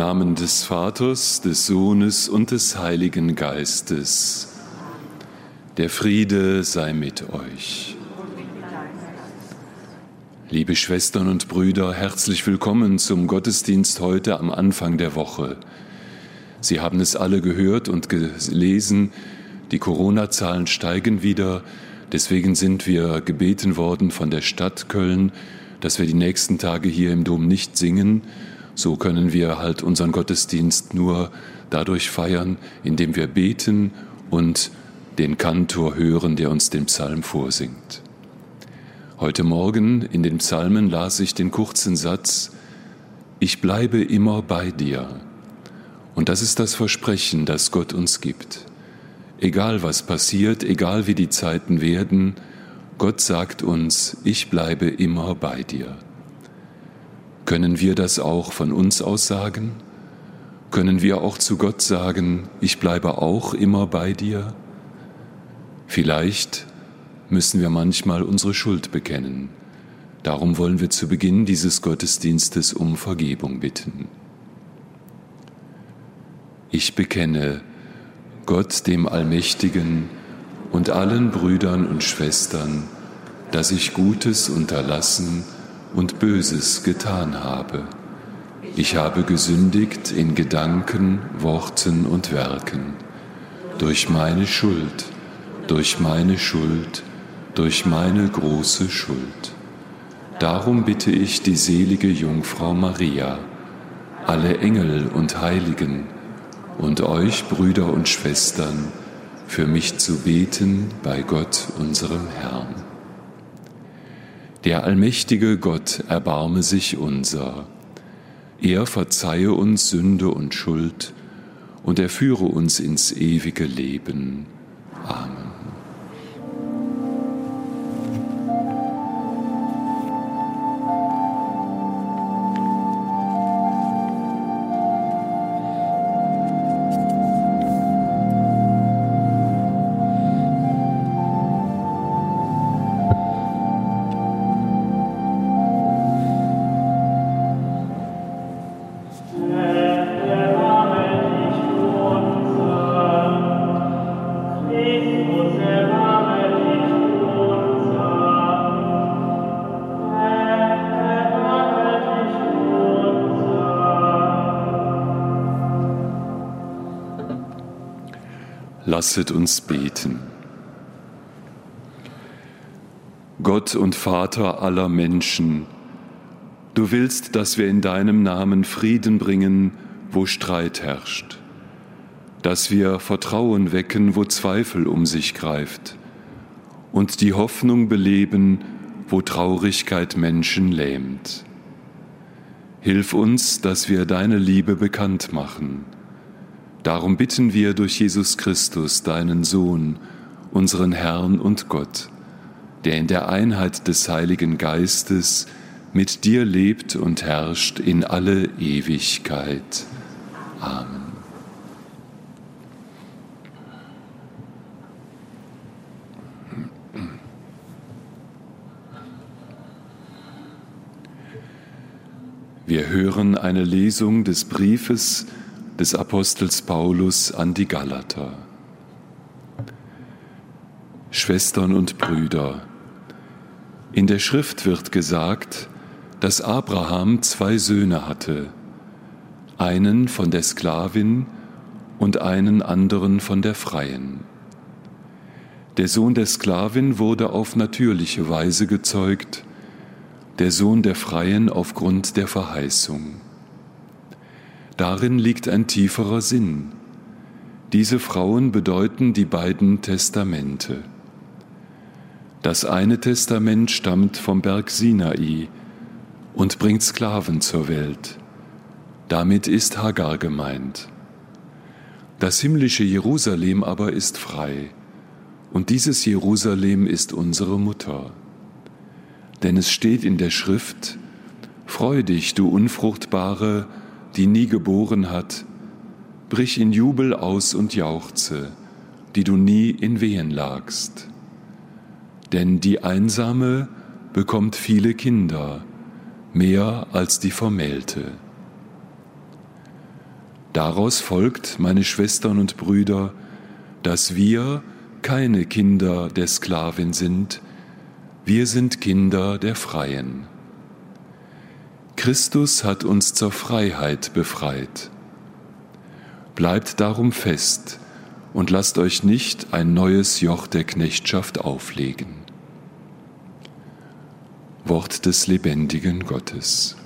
Namen des Vaters, des Sohnes und des Heiligen Geistes. Der Friede sei mit euch. Liebe Schwestern und Brüder, herzlich willkommen zum Gottesdienst heute am Anfang der Woche. Sie haben es alle gehört und gelesen, die Corona-Zahlen steigen wieder. Deswegen sind wir gebeten worden von der Stadt Köln, dass wir die nächsten Tage hier im Dom nicht singen, so können wir halt unseren Gottesdienst nur dadurch feiern, indem wir beten und den Kantor hören, der uns den Psalm vorsingt. Heute Morgen in den Psalmen las ich den kurzen Satz, ich bleibe immer bei dir. Und das ist das Versprechen, das Gott uns gibt. Egal was passiert, egal wie die Zeiten werden, Gott sagt uns, ich bleibe immer bei dir. Können wir das auch von uns aus sagen? Können wir auch zu Gott sagen, ich bleibe auch immer bei dir? Vielleicht müssen wir manchmal unsere Schuld bekennen. Darum wollen wir zu Beginn dieses Gottesdienstes um Vergebung bitten. Ich bekenne Gott dem Allmächtigen und allen Brüdern und Schwestern, dass ich Gutes unterlassen und Böses getan habe. Ich habe gesündigt in Gedanken, Worten und Werken. Durch meine Schuld, durch meine Schuld, durch meine große Schuld. Darum bitte ich die selige Jungfrau Maria, alle Engel und Heiligen und euch, Brüder und Schwestern, für mich zu beten bei Gott, unserem Herrn. Der allmächtige Gott erbarme sich unser. Er verzeihe uns Sünde und Schuld und er führe uns ins ewige Leben. Amen. Lasset uns beten. Gott und Vater aller Menschen, du willst, dass wir in deinem Namen Frieden bringen, wo Streit herrscht, dass wir Vertrauen wecken, wo Zweifel um sich greift und die Hoffnung beleben, wo Traurigkeit Menschen lähmt. Hilf uns, dass wir deine Liebe bekannt machen Darum bitten wir durch Jesus Christus, deinen Sohn, unseren Herrn und Gott, der in der Einheit des Heiligen Geistes mit dir lebt und herrscht in alle Ewigkeit. Amen. Wir hören eine Lesung des Briefes, des Apostels Paulus an die Galater. Schwestern und Brüder, in der Schrift wird gesagt, dass Abraham zwei Söhne hatte, einen von der Sklavin und einen anderen von der Freien. Der Sohn der Sklavin wurde auf natürliche Weise gezeugt, der Sohn der Freien aufgrund der Verheißung. Darin liegt ein tieferer Sinn. Diese Frauen bedeuten die beiden Testamente. Das eine Testament stammt vom Berg Sinai und bringt Sklaven zur Welt. Damit ist Hagar gemeint. Das himmlische Jerusalem aber ist frei, und dieses Jerusalem ist unsere Mutter. Denn es steht in der Schrift, Freu dich, du Unfruchtbare, die nie geboren hat, brich in Jubel aus und jauchze, die du nie in Wehen lagst. Denn die Einsame bekommt viele Kinder, mehr als die Vermählte. Daraus folgt, meine Schwestern und Brüder, dass wir keine Kinder der Sklavin sind, wir sind Kinder der Freien. Christus hat uns zur Freiheit befreit. Bleibt darum fest und lasst euch nicht ein neues Joch der Knechtschaft auflegen. Wort des lebendigen Gottes.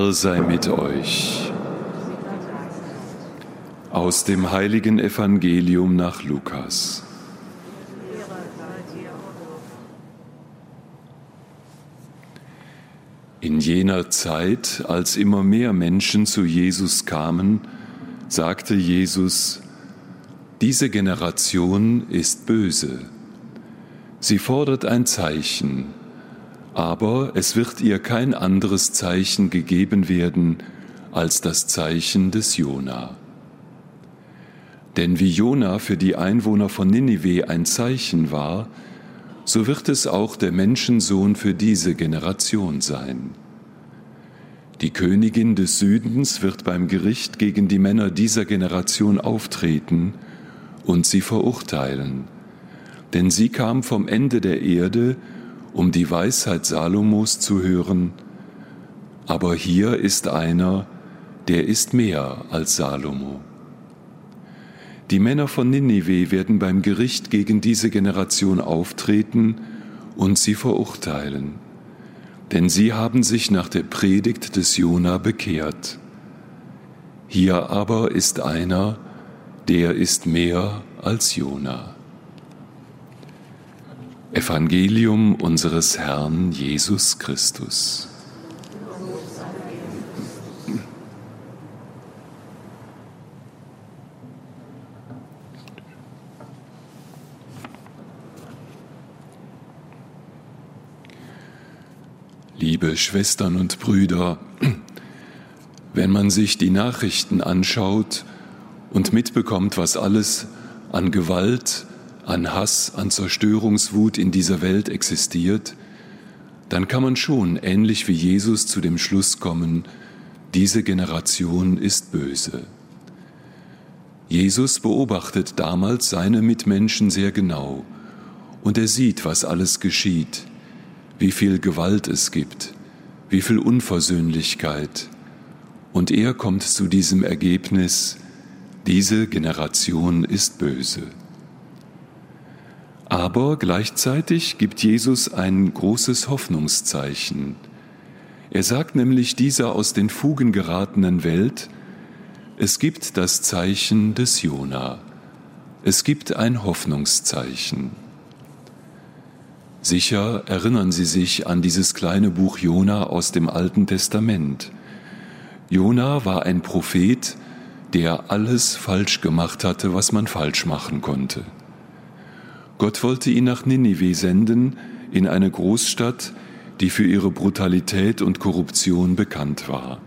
Herr sei mit euch. Aus dem heiligen Evangelium nach Lukas. In jener Zeit, als immer mehr Menschen zu Jesus kamen, sagte Jesus, diese Generation ist böse. Sie fordert ein Zeichen aber es wird ihr kein anderes Zeichen gegeben werden als das Zeichen des Jona. Denn wie Jona für die Einwohner von Ninive ein Zeichen war, so wird es auch der Menschensohn für diese Generation sein. Die Königin des Südens wird beim Gericht gegen die Männer dieser Generation auftreten und sie verurteilen, denn sie kam vom Ende der Erde um die Weisheit Salomos zu hören, aber hier ist einer, der ist mehr als Salomo. Die Männer von Ninive werden beim Gericht gegen diese Generation auftreten und sie verurteilen, denn sie haben sich nach der Predigt des Jona bekehrt. Hier aber ist einer, der ist mehr als Jona. Evangelium unseres Herrn Jesus Christus. Liebe Schwestern und Brüder, wenn man sich die Nachrichten anschaut und mitbekommt, was alles an Gewalt, an Hass, an Zerstörungswut in dieser Welt existiert, dann kann man schon ähnlich wie Jesus zu dem Schluss kommen, diese Generation ist böse. Jesus beobachtet damals seine Mitmenschen sehr genau und er sieht, was alles geschieht, wie viel Gewalt es gibt, wie viel Unversöhnlichkeit. Und er kommt zu diesem Ergebnis, diese Generation ist böse. Aber gleichzeitig gibt Jesus ein großes Hoffnungszeichen. Er sagt nämlich dieser aus den Fugen geratenen Welt, es gibt das Zeichen des Jona. Es gibt ein Hoffnungszeichen. Sicher erinnern Sie sich an dieses kleine Buch Jona aus dem Alten Testament. Jona war ein Prophet, der alles falsch gemacht hatte, was man falsch machen konnte. Gott wollte ihn nach Ninive senden, in eine Großstadt, die für ihre Brutalität und Korruption bekannt war.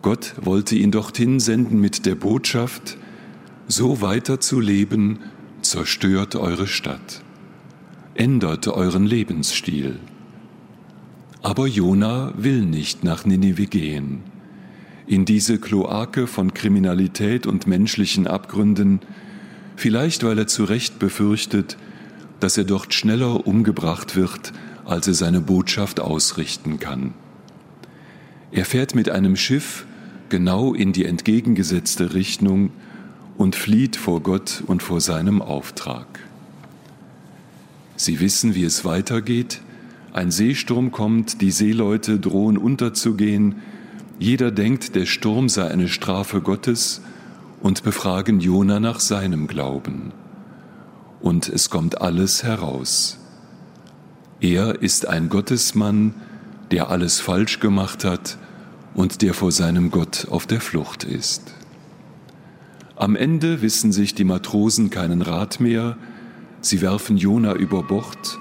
Gott wollte ihn dorthin senden mit der Botschaft, so weiter zu leben, zerstört eure Stadt, ändert euren Lebensstil. Aber Jona will nicht nach Ninive gehen. In diese Kloake von Kriminalität und menschlichen Abgründen vielleicht weil er zu Recht befürchtet, dass er dort schneller umgebracht wird, als er seine Botschaft ausrichten kann. Er fährt mit einem Schiff genau in die entgegengesetzte Richtung und flieht vor Gott und vor seinem Auftrag. Sie wissen, wie es weitergeht. Ein Seesturm kommt, die Seeleute drohen unterzugehen. Jeder denkt, der Sturm sei eine Strafe Gottes und befragen Jona nach seinem Glauben. Und es kommt alles heraus. Er ist ein Gottesmann, der alles falsch gemacht hat und der vor seinem Gott auf der Flucht ist. Am Ende wissen sich die Matrosen keinen Rat mehr, sie werfen Jona über Bord,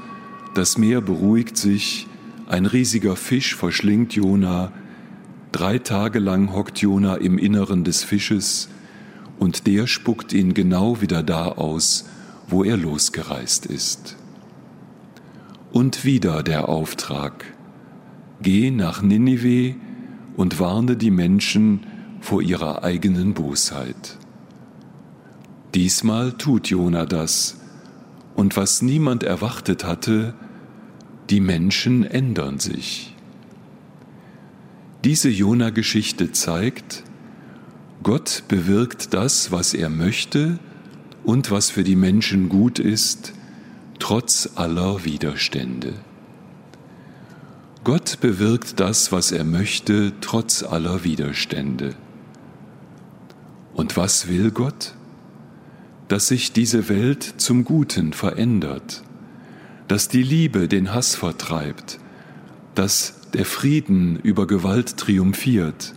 das Meer beruhigt sich, ein riesiger Fisch verschlingt Jona, drei Tage lang hockt Jona im Inneren des Fisches, und der spuckt ihn genau wieder da aus, wo er losgereist ist. Und wieder der Auftrag, geh nach Ninive und warne die Menschen vor ihrer eigenen Bosheit. Diesmal tut Jona das, und was niemand erwartet hatte, die Menschen ändern sich. Diese Jona-Geschichte zeigt, Gott bewirkt das, was er möchte und was für die Menschen gut ist, trotz aller Widerstände. Gott bewirkt das, was er möchte, trotz aller Widerstände. Und was will Gott? Dass sich diese Welt zum Guten verändert, dass die Liebe den Hass vertreibt, dass der Frieden über Gewalt triumphiert.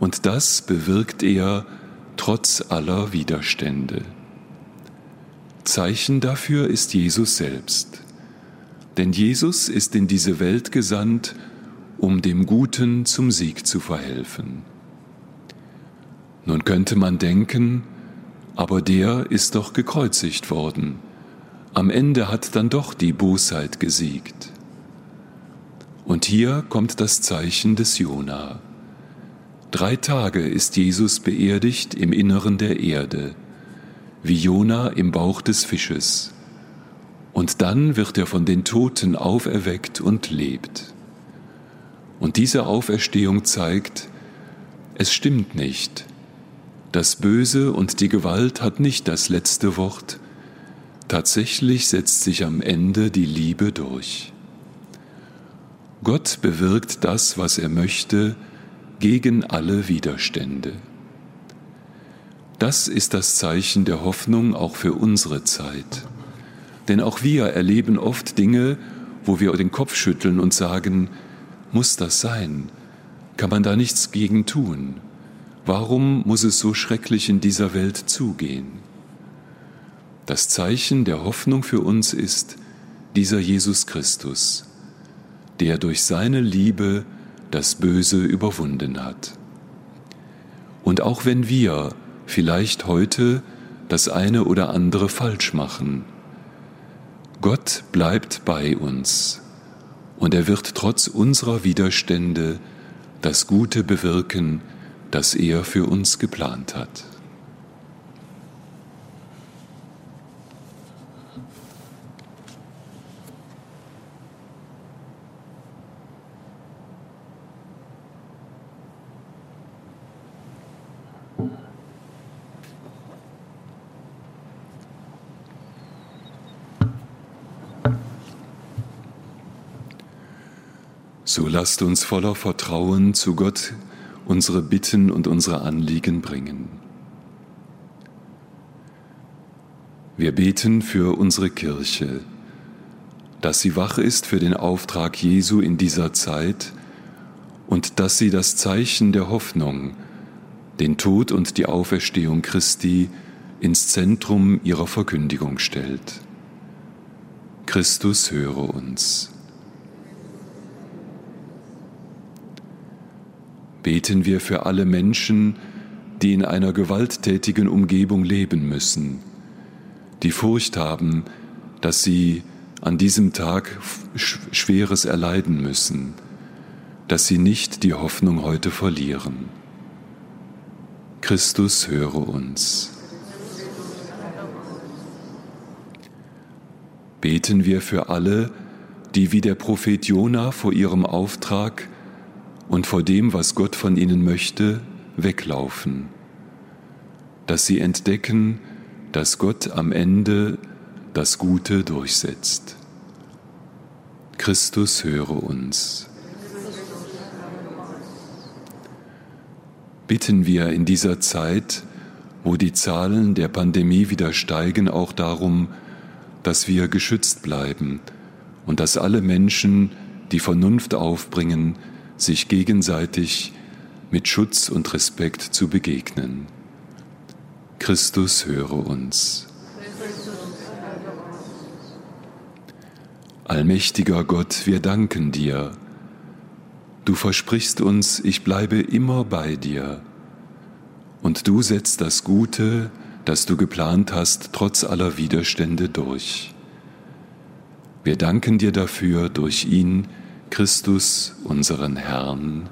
Und das bewirkt er trotz aller Widerstände. Zeichen dafür ist Jesus selbst. Denn Jesus ist in diese Welt gesandt, um dem Guten zum Sieg zu verhelfen. Nun könnte man denken, aber der ist doch gekreuzigt worden. Am Ende hat dann doch die Bosheit gesiegt. Und hier kommt das Zeichen des Jona. Drei Tage ist Jesus beerdigt im Inneren der Erde, wie Jona im Bauch des Fisches. Und dann wird er von den Toten auferweckt und lebt. Und diese Auferstehung zeigt, es stimmt nicht. Das Böse und die Gewalt hat nicht das letzte Wort. Tatsächlich setzt sich am Ende die Liebe durch. Gott bewirkt das, was er möchte, gegen alle Widerstände. Das ist das Zeichen der Hoffnung auch für unsere Zeit. Denn auch wir erleben oft Dinge, wo wir den Kopf schütteln und sagen, muss das sein? Kann man da nichts gegen tun? Warum muss es so schrecklich in dieser Welt zugehen? Das Zeichen der Hoffnung für uns ist dieser Jesus Christus, der durch seine Liebe das Böse überwunden hat. Und auch wenn wir vielleicht heute das eine oder andere falsch machen, Gott bleibt bei uns und er wird trotz unserer Widerstände das Gute bewirken, das er für uns geplant hat. So lasst uns voller Vertrauen zu Gott unsere Bitten und unsere Anliegen bringen. Wir beten für unsere Kirche, dass sie wach ist für den Auftrag Jesu in dieser Zeit und dass sie das Zeichen der Hoffnung, den Tod und die Auferstehung Christi ins Zentrum ihrer Verkündigung stellt. Christus höre uns. Beten wir für alle Menschen, die in einer gewalttätigen Umgebung leben müssen, die Furcht haben, dass sie an diesem Tag Schweres erleiden müssen, dass sie nicht die Hoffnung heute verlieren. Christus höre uns. Beten wir für alle, die wie der Prophet Jona vor ihrem Auftrag und vor dem, was Gott von ihnen möchte, weglaufen, dass sie entdecken, dass Gott am Ende das Gute durchsetzt. Christus höre uns. Bitten wir in dieser Zeit, wo die Zahlen der Pandemie wieder steigen, auch darum, dass wir geschützt bleiben und dass alle Menschen die Vernunft aufbringen, sich gegenseitig mit Schutz und Respekt zu begegnen. Christus höre uns. Allmächtiger Gott, wir danken dir. Du versprichst uns, ich bleibe immer bei dir. Und du setzt das Gute, das du geplant hast, trotz aller Widerstände durch. Wir danken dir dafür durch ihn, Christus, unseren Herrn.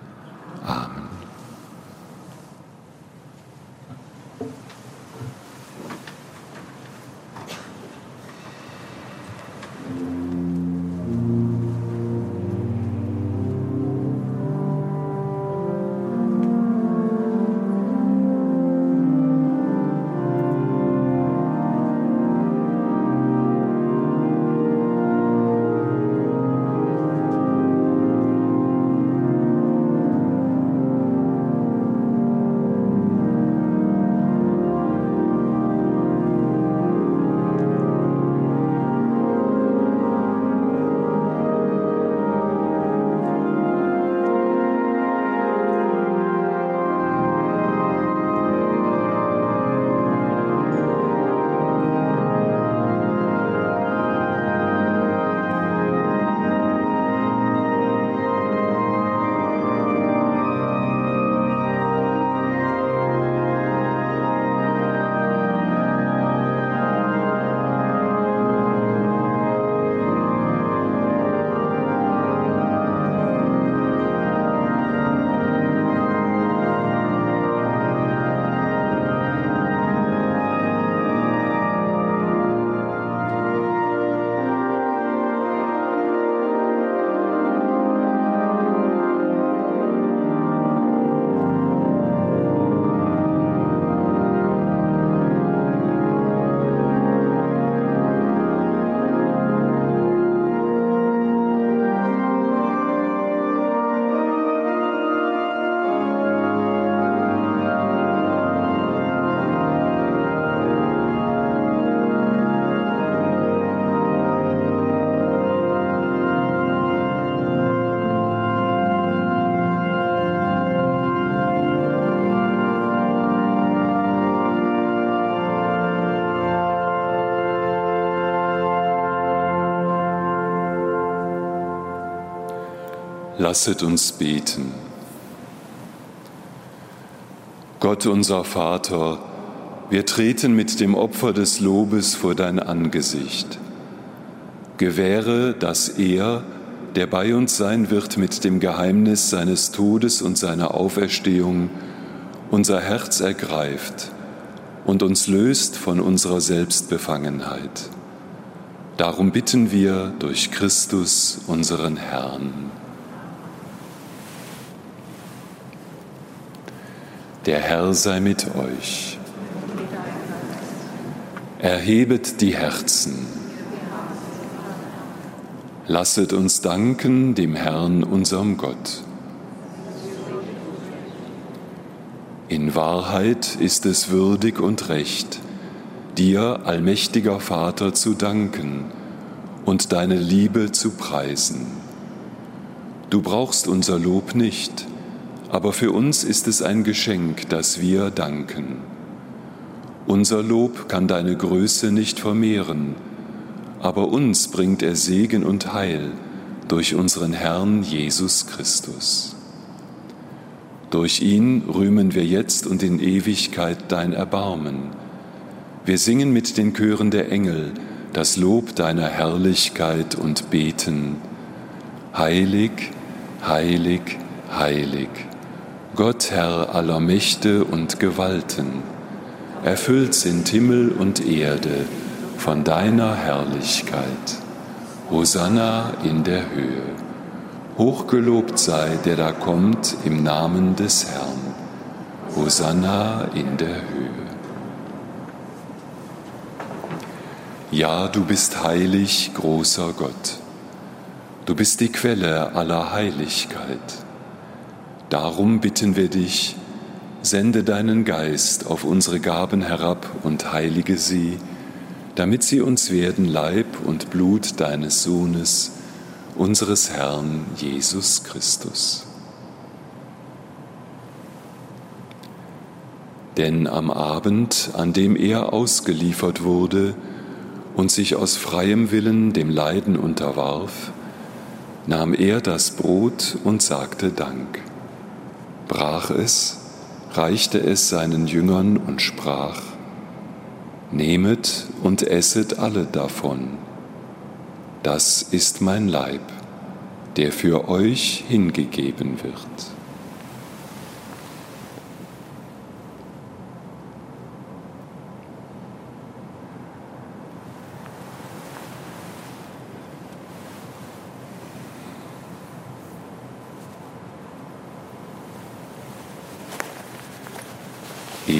Lasset uns beten. Gott unser Vater, wir treten mit dem Opfer des Lobes vor dein Angesicht. Gewähre, dass er, der bei uns sein wird mit dem Geheimnis seines Todes und seiner Auferstehung, unser Herz ergreift und uns löst von unserer Selbstbefangenheit. Darum bitten wir durch Christus, unseren Herrn. Der Herr sei mit euch. Erhebet die Herzen. Lasset uns danken dem Herrn, unserem Gott. In Wahrheit ist es würdig und recht, dir, allmächtiger Vater, zu danken und deine Liebe zu preisen. Du brauchst unser Lob nicht, aber für uns ist es ein Geschenk, dass wir danken. Unser Lob kann deine Größe nicht vermehren, aber uns bringt er Segen und Heil durch unseren Herrn Jesus Christus. Durch ihn rühmen wir jetzt und in Ewigkeit dein Erbarmen. Wir singen mit den Chören der Engel das Lob deiner Herrlichkeit und beten. Heilig, heilig, heilig Gott Herr aller Mächte und Gewalten, erfüllt sind Himmel und Erde von deiner Herrlichkeit. Hosanna in der Höhe. Hochgelobt sei, der da kommt im Namen des Herrn. Hosanna in der Höhe. Ja, du bist heilig, großer Gott. Du bist die Quelle aller Heiligkeit. Darum bitten wir dich, sende deinen Geist auf unsere Gaben herab und heilige sie, damit sie uns werden Leib und Blut deines Sohnes, unseres Herrn Jesus Christus. Denn am Abend, an dem er ausgeliefert wurde und sich aus freiem Willen dem Leiden unterwarf, nahm er das Brot und sagte Dank brach es, reichte es seinen Jüngern und sprach, Nehmet und esset alle davon. Das ist mein Leib, der für euch hingegeben wird.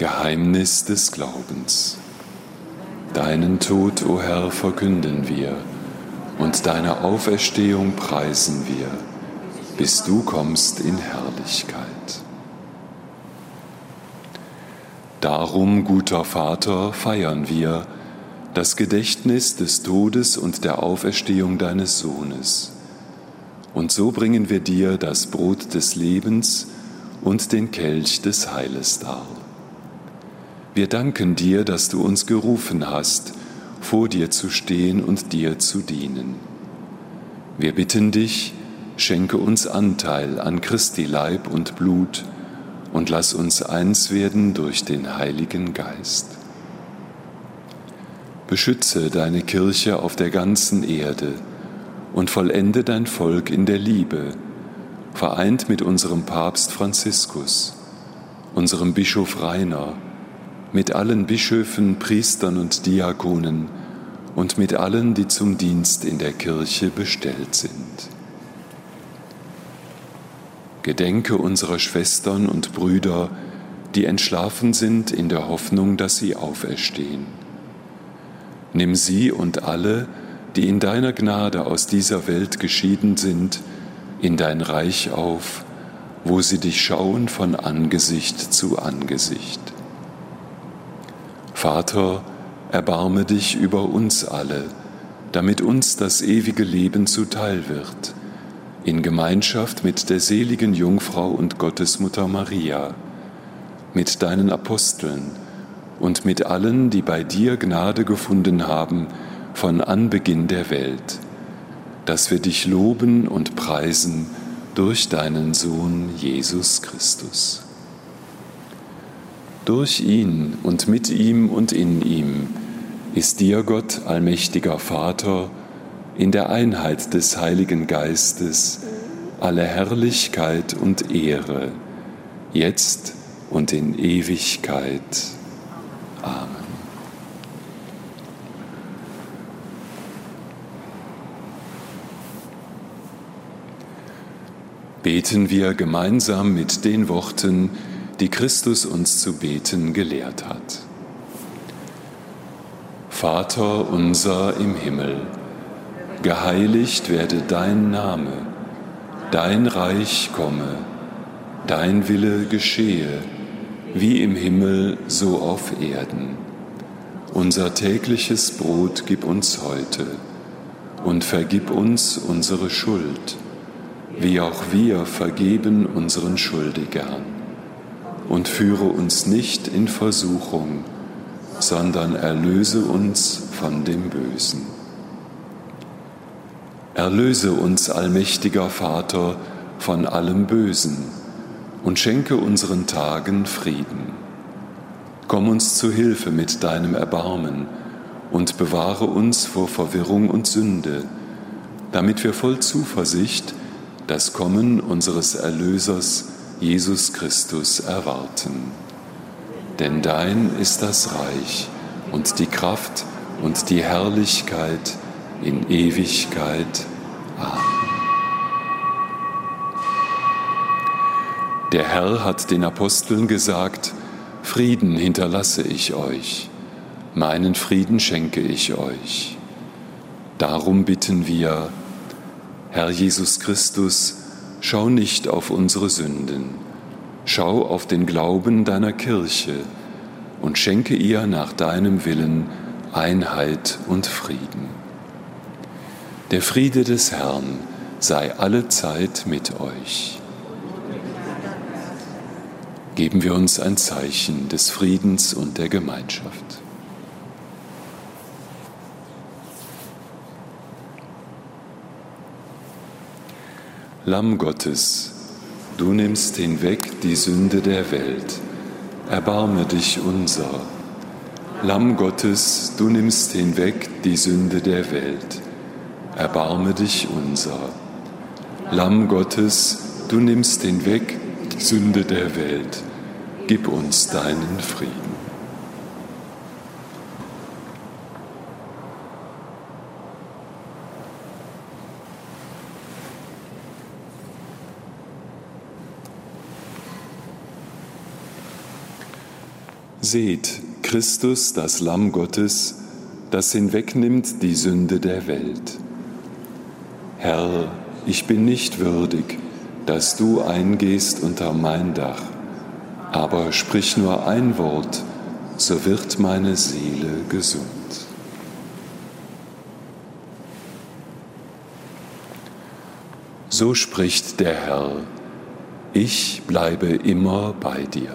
Geheimnis des Glaubens. Deinen Tod, o Herr, verkünden wir und deine Auferstehung preisen wir, bis du kommst in Herrlichkeit. Darum, guter Vater, feiern wir das Gedächtnis des Todes und der Auferstehung deines Sohnes. Und so bringen wir dir das Brot des Lebens und den Kelch des Heiles dar. Wir danken dir, dass du uns gerufen hast, vor dir zu stehen und dir zu dienen. Wir bitten dich, schenke uns Anteil an Christi Leib und Blut und lass uns eins werden durch den Heiligen Geist. Beschütze deine Kirche auf der ganzen Erde und vollende dein Volk in der Liebe, vereint mit unserem Papst Franziskus, unserem Bischof Rainer, mit allen Bischöfen, Priestern und Diakonen und mit allen, die zum Dienst in der Kirche bestellt sind. Gedenke unserer Schwestern und Brüder, die entschlafen sind in der Hoffnung, dass sie auferstehen. Nimm sie und alle, die in deiner Gnade aus dieser Welt geschieden sind, in dein Reich auf, wo sie dich schauen von Angesicht zu Angesicht. Vater, erbarme dich über uns alle, damit uns das ewige Leben zuteil wird, in Gemeinschaft mit der seligen Jungfrau und Gottesmutter Maria, mit deinen Aposteln und mit allen, die bei dir Gnade gefunden haben von Anbeginn der Welt, dass wir dich loben und preisen durch deinen Sohn Jesus Christus. Durch ihn und mit ihm und in ihm ist dir Gott, allmächtiger Vater, in der Einheit des Heiligen Geistes alle Herrlichkeit und Ehre, jetzt und in Ewigkeit. Amen. Beten wir gemeinsam mit den Worten, die Christus uns zu beten gelehrt hat. Vater unser im Himmel, geheiligt werde dein Name, dein Reich komme, dein Wille geschehe, wie im Himmel so auf Erden. Unser tägliches Brot gib uns heute und vergib uns unsere Schuld, wie auch wir vergeben unseren Schuldigern. Und führe uns nicht in Versuchung, sondern erlöse uns von dem Bösen. Erlöse uns, allmächtiger Vater, von allem Bösen und schenke unseren Tagen Frieden. Komm uns zu Hilfe mit deinem Erbarmen und bewahre uns vor Verwirrung und Sünde, damit wir voll Zuversicht das Kommen unseres Erlösers Jesus Christus erwarten. Denn dein ist das Reich und die Kraft und die Herrlichkeit in Ewigkeit. Amen. Der Herr hat den Aposteln gesagt, Frieden hinterlasse ich euch, meinen Frieden schenke ich euch. Darum bitten wir, Herr Jesus Christus, schau nicht auf unsere Sünden, Schau auf den Glauben deiner Kirche und schenke ihr nach deinem Willen Einheit und Frieden. Der Friede des Herrn sei alle Zeit mit euch. Geben wir uns ein Zeichen des Friedens und der Gemeinschaft. Lamm Gottes, Du nimmst hinweg die Sünde der Welt. Erbarme dich unser. Lamm Gottes, du nimmst hinweg die Sünde der Welt. Erbarme dich unser. Lamm Gottes, du nimmst hinweg die Sünde der Welt. Gib uns deinen Frieden. Seht, Christus, das Lamm Gottes, das hinwegnimmt die Sünde der Welt. Herr, ich bin nicht würdig, dass du eingehst unter mein Dach, aber sprich nur ein Wort, so wird meine Seele gesund. So spricht der Herr, ich bleibe immer bei dir.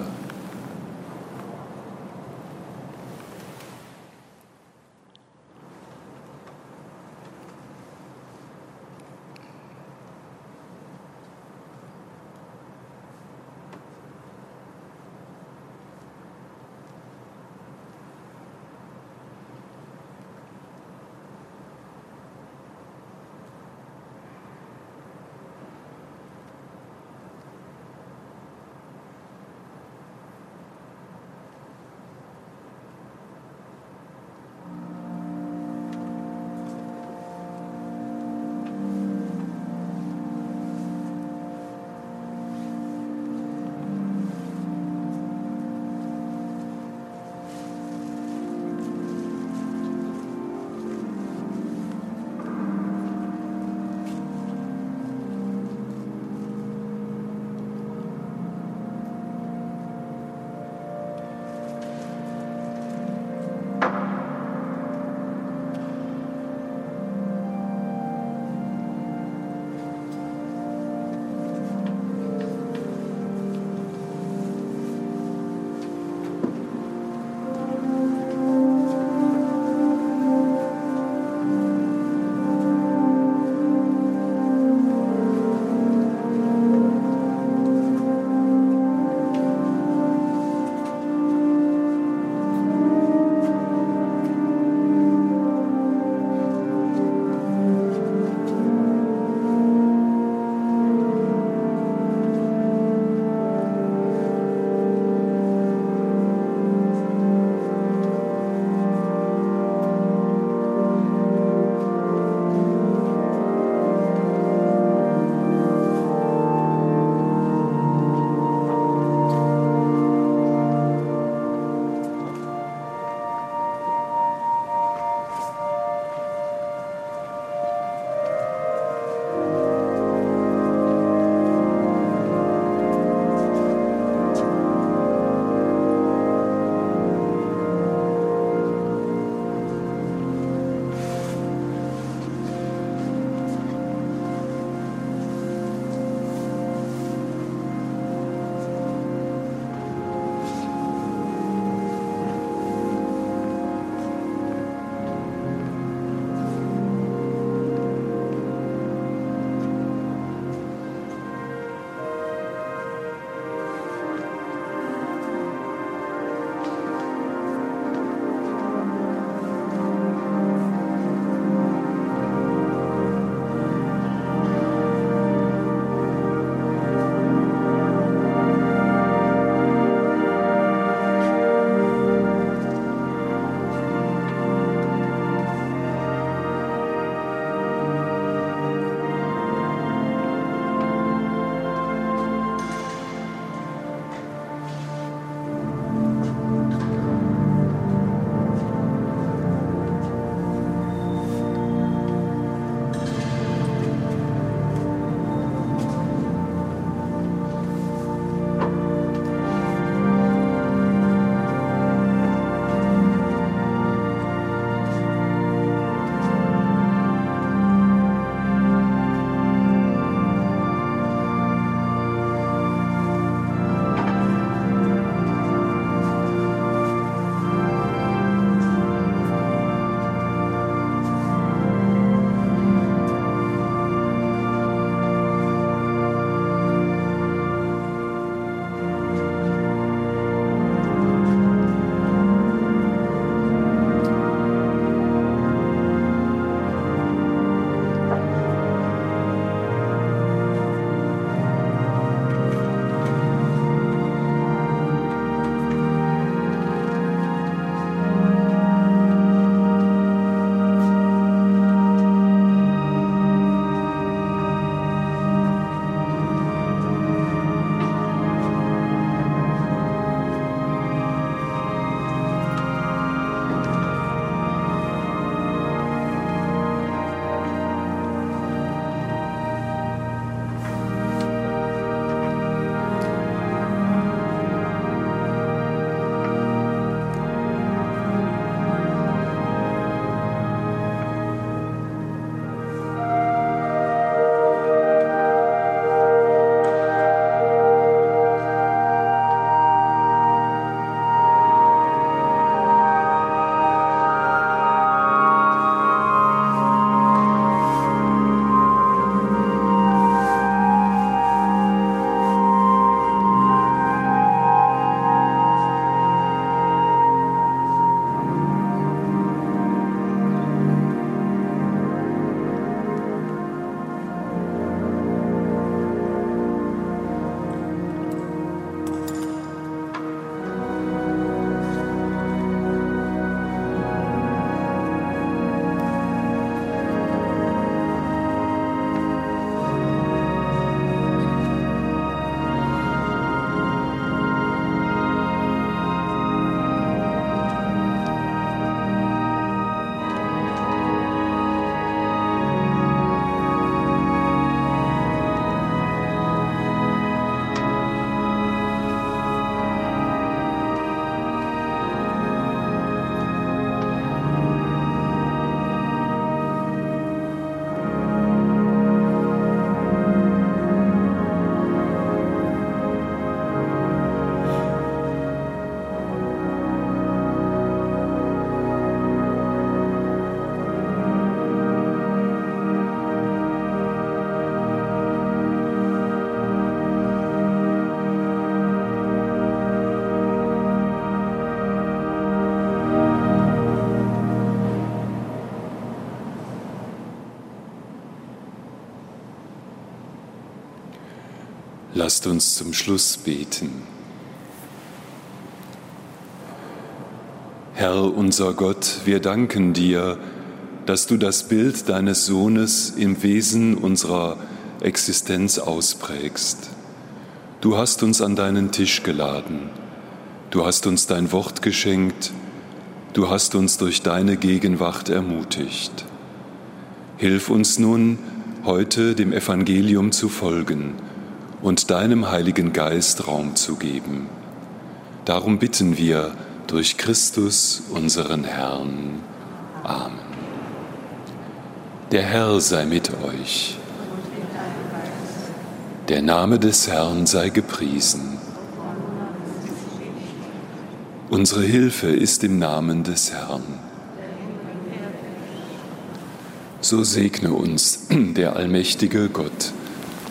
Lasst uns zum Schluss beten. Herr unser Gott, wir danken dir, dass du das Bild deines Sohnes im Wesen unserer Existenz ausprägst. Du hast uns an deinen Tisch geladen, du hast uns dein Wort geschenkt, du hast uns durch deine Gegenwart ermutigt. Hilf uns nun, heute dem Evangelium zu folgen und deinem Heiligen Geist Raum zu geben. Darum bitten wir durch Christus, unseren Herrn. Amen. Der Herr sei mit euch. Der Name des Herrn sei gepriesen. Unsere Hilfe ist im Namen des Herrn. So segne uns der allmächtige Gott,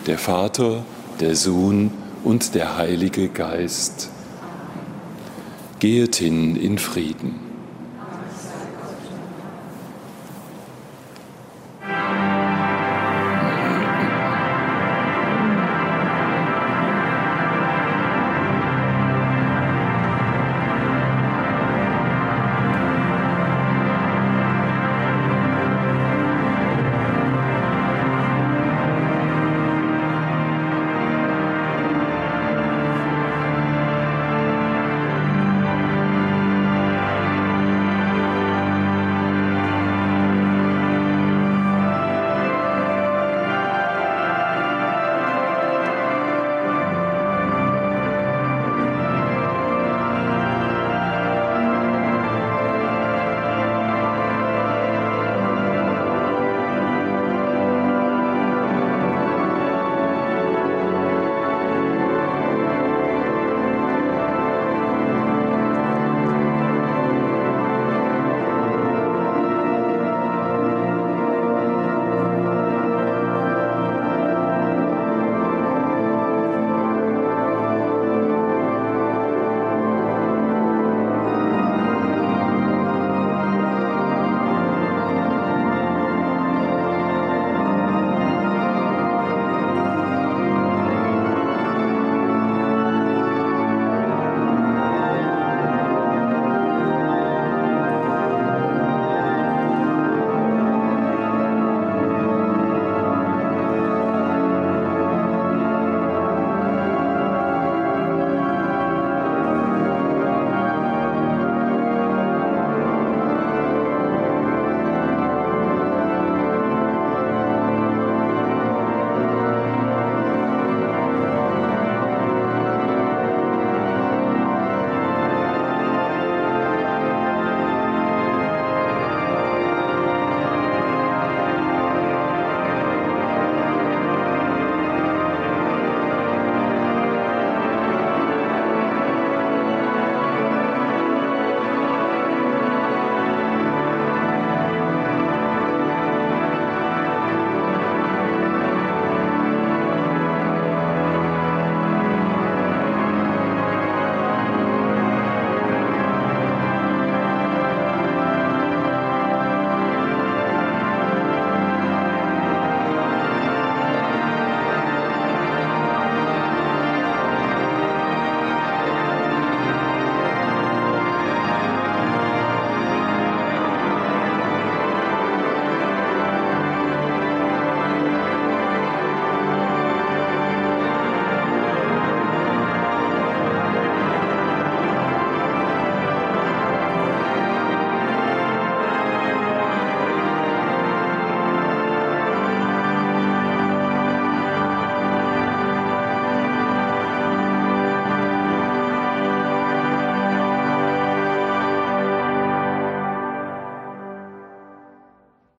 der Vater, der Sohn und der Heilige Geist. Gehet hin in Frieden.